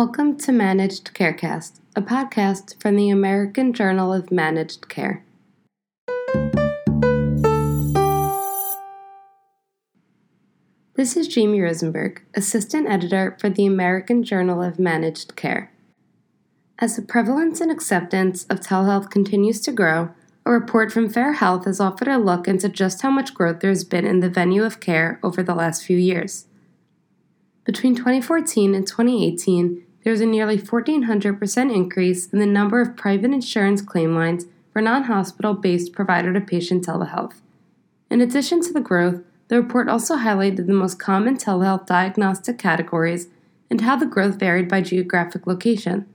Welcome to Managed Carecast, a podcast from the American Journal of Managed Care. This is Jamie Rosenberg, Assistant Editor for the American Journal of Managed Care. As the prevalence and acceptance of telehealth continues to grow, a report from Fair Health has offered a look into just how much growth there has been in the venue of care over the last few years. Between 2014 and 2018, there was a nearly 1,400% increase in the number of private insurance claim lines for non hospital based provider to patient telehealth. In addition to the growth, the report also highlighted the most common telehealth diagnostic categories and how the growth varied by geographic location.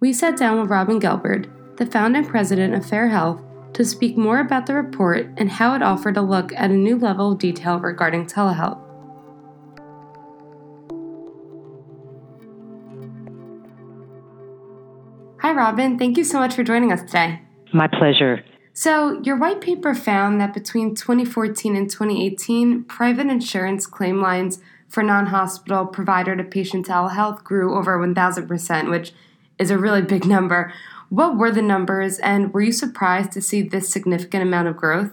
We sat down with Robin Gelburd, the founder and president of Fair Health, to speak more about the report and how it offered a look at a new level of detail regarding telehealth. Hi, Robin. Thank you so much for joining us today. My pleasure. So, your white paper found that between 2014 and 2018, private insurance claim lines for non hospital provider to patient telehealth grew over 1,000%, which is a really big number. What were the numbers, and were you surprised to see this significant amount of growth?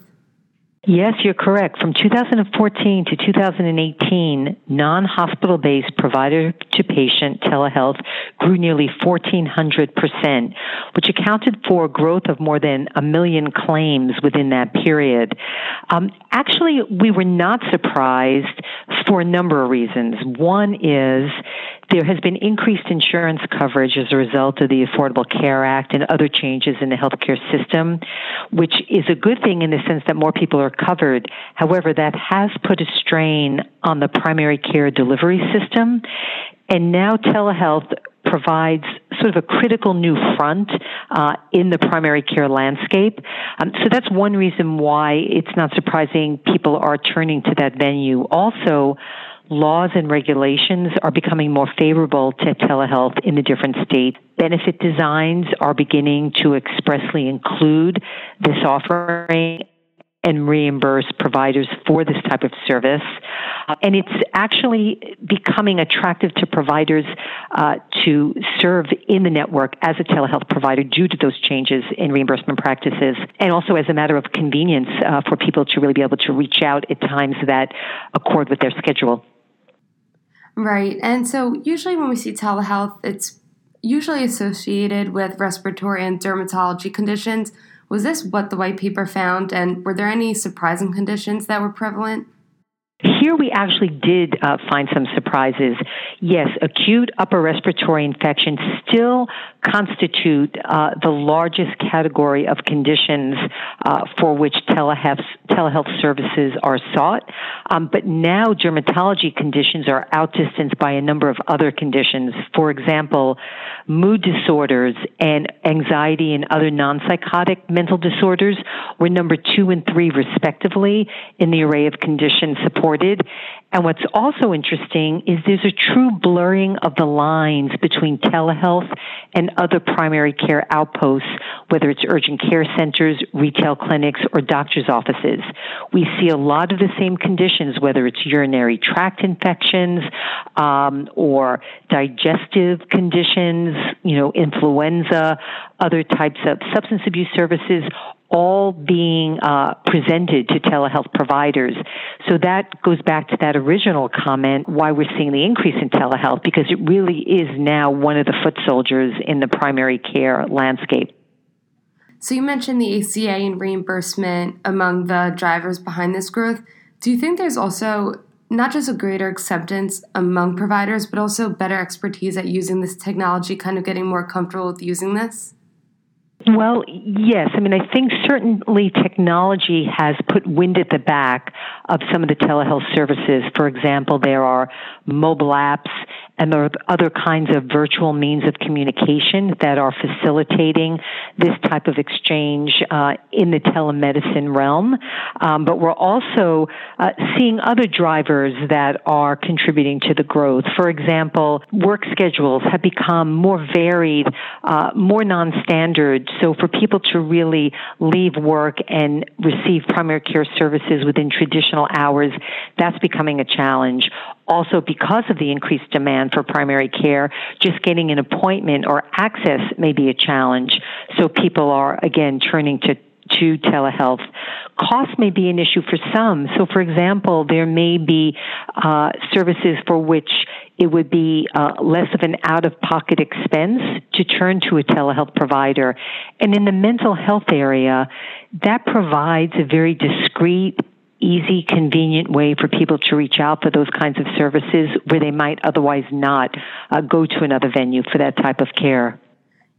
Yes, you're correct. From 2014 to 2018, non hospital based provider to patient telehealth grew nearly 1,400%, which accounted for growth of more than a million claims within that period. Um, actually, we were not surprised for a number of reasons. One is there has been increased insurance coverage as a result of the Affordable Care Act and other changes in the healthcare system, which is a good thing in the sense that more people are covered. However, that has put a strain on the primary care delivery system. And now telehealth provides sort of a critical new front uh, in the primary care landscape. Um, so that's one reason why it's not surprising people are turning to that venue. Also, laws and regulations are becoming more favorable to telehealth in the different states. Benefit designs are beginning to expressly include this offering and reimburse providers for this type of service. Uh, and it's actually becoming attractive to providers uh, to serve in the network as a telehealth provider due to those changes in reimbursement practices, and also as a matter of convenience uh, for people to really be able to reach out at times that accord with their schedule. Right. And so usually when we see telehealth, it's usually associated with respiratory and dermatology conditions. Was this what the white paper found? And were there any surprising conditions that were prevalent? Here we actually did uh, find some surprises. Yes, acute upper respiratory infections still constitute uh, the largest category of conditions uh, for which telehealth, telehealth services are sought. Um, but now dermatology conditions are outdistanced by a number of other conditions. For example, mood disorders and anxiety and other non-psychotic mental disorders were number two and three respectively in the array of conditions supported. And what's also interesting is there's a true blurring of the lines between telehealth and other primary care outposts, whether it's urgent care centers, retail clinics, or doctor's offices. We see a lot of the same conditions, whether it's urinary tract infections um, or digestive conditions, you know, influenza, other types of substance abuse services, all being uh, presented to telehealth providers. So that goes back to that original comment why we're seeing the increase in telehealth because it really is now one of the foot soldiers in the primary care landscape. So you mentioned the ACA and reimbursement among the drivers behind this growth. Do you think there's also not just a greater acceptance among providers, but also better expertise at using this technology, kind of getting more comfortable with using this? Well, yes. I mean, I think certainly technology has put wind at the back of some of the telehealth services. For example, there are mobile apps and there are other kinds of virtual means of communication that are facilitating this type of exchange uh, in the telemedicine realm. Um, but we're also uh, seeing other drivers that are contributing to the growth. For example, work schedules have become more varied, uh, more non-standard. So for people to really leave work and receive primary care services within traditional hours, that's becoming a challenge Also, because of the increased demand for primary care, just getting an appointment or access may be a challenge. So people are, again, turning to to telehealth. Cost may be an issue for some. So, for example, there may be uh, services for which it would be uh, less of an out of pocket expense to turn to a telehealth provider. And in the mental health area, that provides a very discreet easy, convenient way for people to reach out for those kinds of services where they might otherwise not uh, go to another venue for that type of care.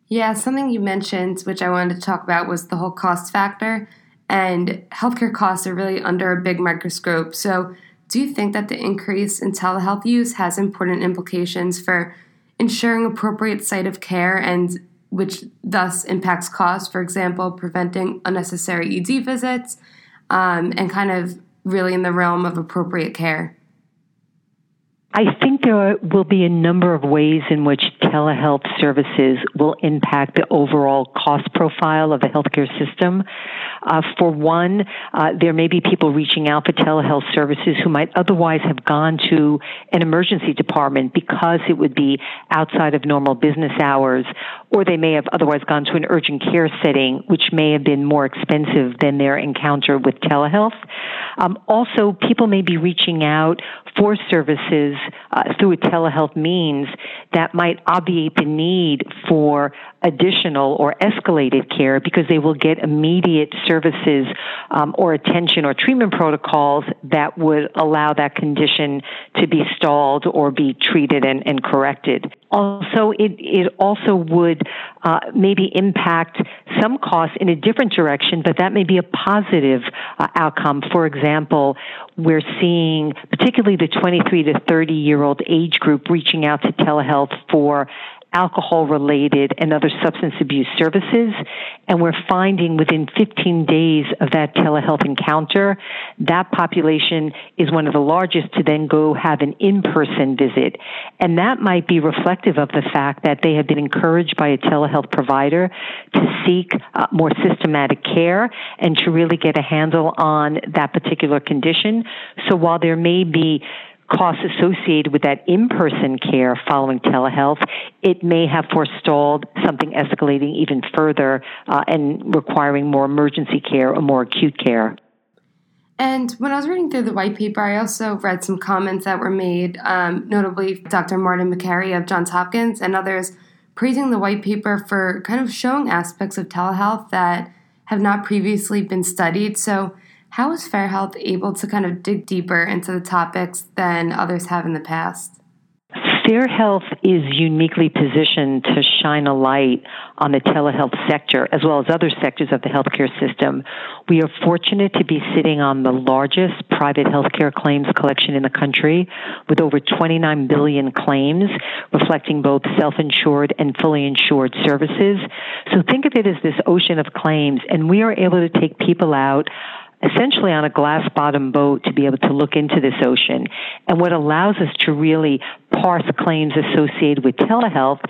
Yeah, something you mentioned, which I wanted to talk about, was the whole cost factor. And healthcare costs are really under a big microscope. So, do you think that the increase in telehealth use has important implications for ensuring appropriate site of care and which thus impacts costs? For example, preventing unnecessary ED visits um, and kind of really in the realm of appropriate care? I think there will be a number of ways in which telehealth services will impact the overall cost profile of the healthcare system. Uh, for one, uh, there may be people reaching out for telehealth services who might otherwise have gone to an emergency department because it would be outside of normal business hours, or they may have otherwise gone to an urgent care setting, which may have been more expensive than their encounter with telehealth. Um, also, people may be reaching out for services uh, through a telehealth means that might obviate the need for additional or escalated care because they will get immediate services um, or attention or treatment protocols that would allow that condition to be stalled or be treated and, and corrected. Also, it, it also would uh, maybe impact some costs in a different direction, but that may be a positive uh, outcome. For example, we're seeing particularly the 23 to 30 year old age group reaching out to telehealth for alcohol related and other substance abuse services. And we're finding within 15 days of that telehealth encounter, that population is one of the largest to then go have an in-person visit. And that might be reflective of the fact that they have been encouraged by a telehealth provider to seek uh, more systematic care and to really get a handle on that particular condition. So while there may be costs associated with that in-person care following telehealth, it may have forestalled something escalating even further uh, and requiring more emergency care or more acute care. And when I was reading through the white paper, I also read some comments that were made, um, notably Dr. Martin Makary of Johns Hopkins and others, praising the white paper for kind of showing aspects of telehealth that have not previously been studied. So, how is FairHealth able to kind of dig deeper into the topics than others have in the past? FairHealth is uniquely positioned to shine a light on the telehealth sector as well as other sectors of the healthcare system. We are fortunate to be sitting on the largest private healthcare claims collection in the country with over 29 billion claims reflecting both self-insured and fully insured services. So think of it as this ocean of claims and we are able to take people out essentially on a glass bottom boat to be able to look into this ocean. And what allows us to really parse claims associated with telehealth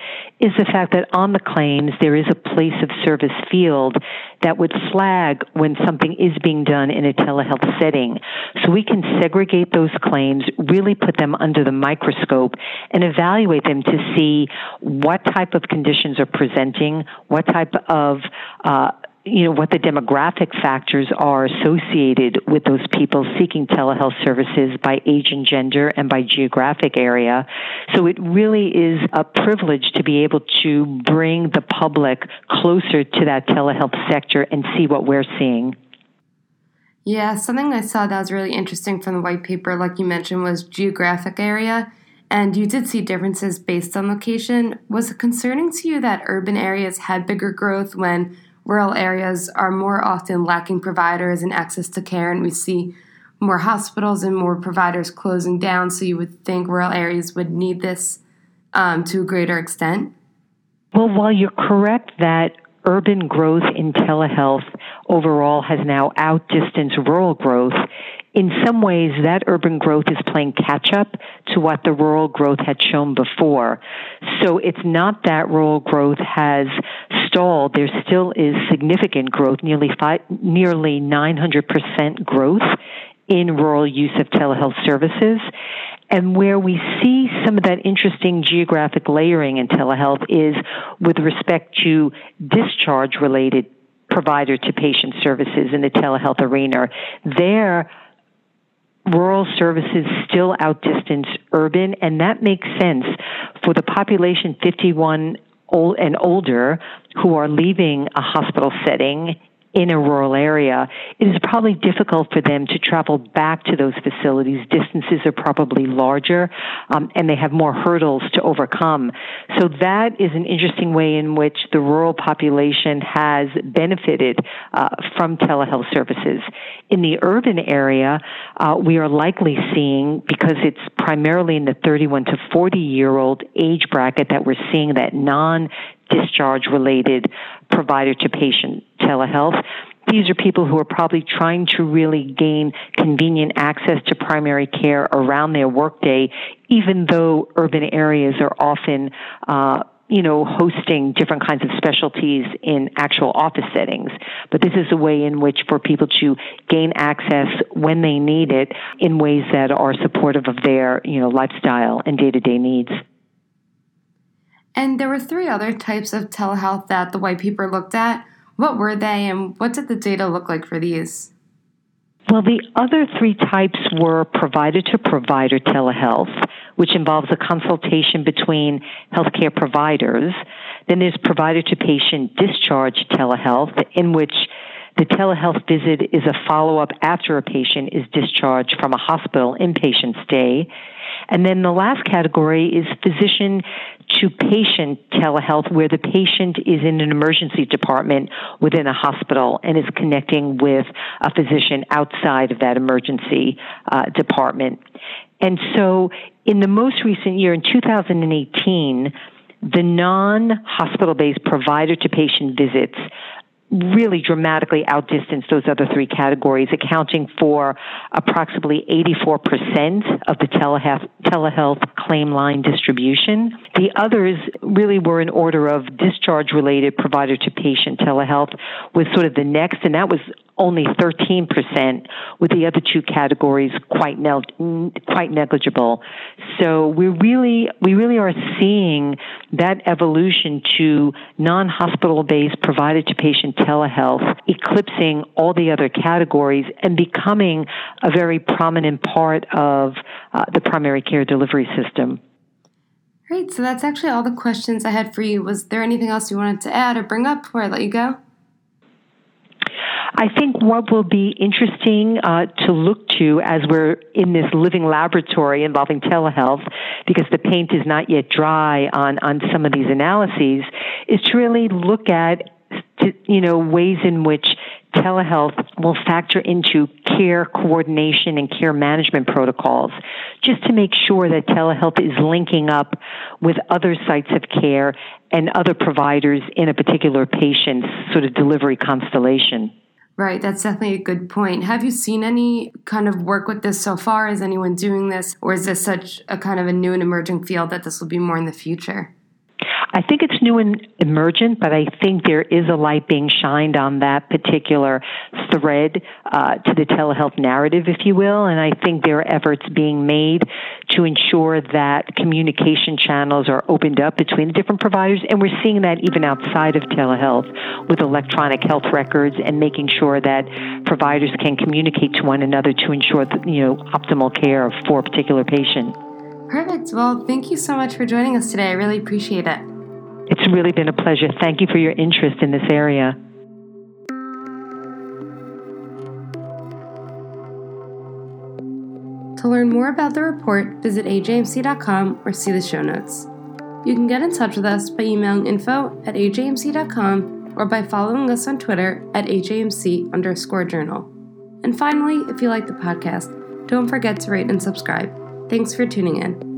is the fact that on the claims there is a place of service field that would flag when something is being done in a telehealth setting. So we can segregate those claims, really put them under the microscope, and evaluate them to see what type of conditions are presenting, what type of uh, you know, what the demographic factors are associated with those people seeking telehealth services by age and gender and by geographic area. So it really is a privilege to be able to bring the public closer to that telehealth sector and see what we're seeing. Yeah, something I saw that was really interesting from the white paper, like you mentioned, was geographic area. And you did see differences based on location. Was it concerning to you that urban areas had bigger growth when rural areas are more often lacking providers and access to care, and we see more hospitals and more providers closing down. So you would think rural areas would need this um, to a greater extent. Well, while you're correct that urban growth in telehealth overall has now outdistanced rural growth, in some ways, that urban growth is playing catch up to what the rural growth had shown before. So it's not that rural growth has There still is significant growth, nearly five, nearly 900% growth in rural use of telehealth services. And where we see some of that interesting geographic layering in telehealth is with respect to discharge related provider to patient services in the telehealth arena. There, rural services still outdistance urban, and that makes sense for the population 51 and older who are leaving a hospital setting in a rural area, it is probably difficult for them to travel back to those facilities. Distances are probably larger, um, and they have more hurdles to overcome. So that is an interesting way in which the rural population has benefited uh, from telehealth services. In the urban area, uh, we are likely seeing, because it's primarily in the 31 to 40 year old age bracket, that we're seeing that non discharge related provider to patient telehealth. These are people who are probably trying to really gain convenient access to primary care around their workday, even though urban areas are often uh, you know, hosting different kinds of specialties in actual office settings. But this is a way in which for people to gain access when they need it in ways that are supportive of their, you know, lifestyle and day to day needs. And there were three other types of telehealth that the white paper looked at. What were they, and what did the data look like for these? Well, the other three types were provider to provider telehealth, which involves a consultation between healthcare providers. Then there's provider to patient discharge telehealth, in which the telehealth visit is a follow up after a patient is discharged from a hospital inpatient stay. And then the last category is physician to patient telehealth, where the patient is in an emergency department within a hospital and is connecting with a physician outside of that emergency uh, department. And so, in the most recent year, in 2018, the non hospital based provider to patient visits really dramatically outdistanced those other three categories, accounting for approximately 84% of the telehealth, telehealth claim line distribution. The others really were in order of discharge related provider to patient telehealth was sort of the next, and that was only 13%, with the other two categories quite ne- quite negligible. So we really we really are seeing that evolution to non-hospital based provided to patient telehealth eclipsing all the other categories and becoming a very prominent part of uh, the primary care delivery system. Great. So that's actually all the questions I had for you. Was there anything else you wanted to add or bring up before I let you go? I think what will be interesting uh, to look to as we're in this living laboratory involving telehealth, because the paint is not yet dry on, on some of these analyses, is to really look at you know ways in which telehealth will factor into care coordination and care management protocols just to make sure that telehealth is linking up with other sites of care and other providers in a particular patient's sort of delivery constellation. Right, that's definitely a good point. Have you seen any kind of work with this so far? Is anyone doing this? Or is this such a kind of a new and emerging field that this will be more in the future? I think it's new and emergent, but I think there is a light being shined on that particular thread uh, to the telehealth narrative, if you will. And I think there are efforts being made to ensure that communication channels are opened up between the different providers. And we're seeing that even outside of telehealth with electronic health records and making sure that providers can communicate to one another to ensure that, you know, optimal care for a particular patient. Perfect. Well, thank you so much for joining us today. I really appreciate it. It's really been a pleasure. Thank you for your interest in this area. To learn more about the report, visit ajmc.com or see the show notes. You can get in touch with us by emailing info at ajmc.com or by following us on Twitter at ajmc underscore journal. And finally, if you like the podcast, don't forget to rate and subscribe. Thanks for tuning in.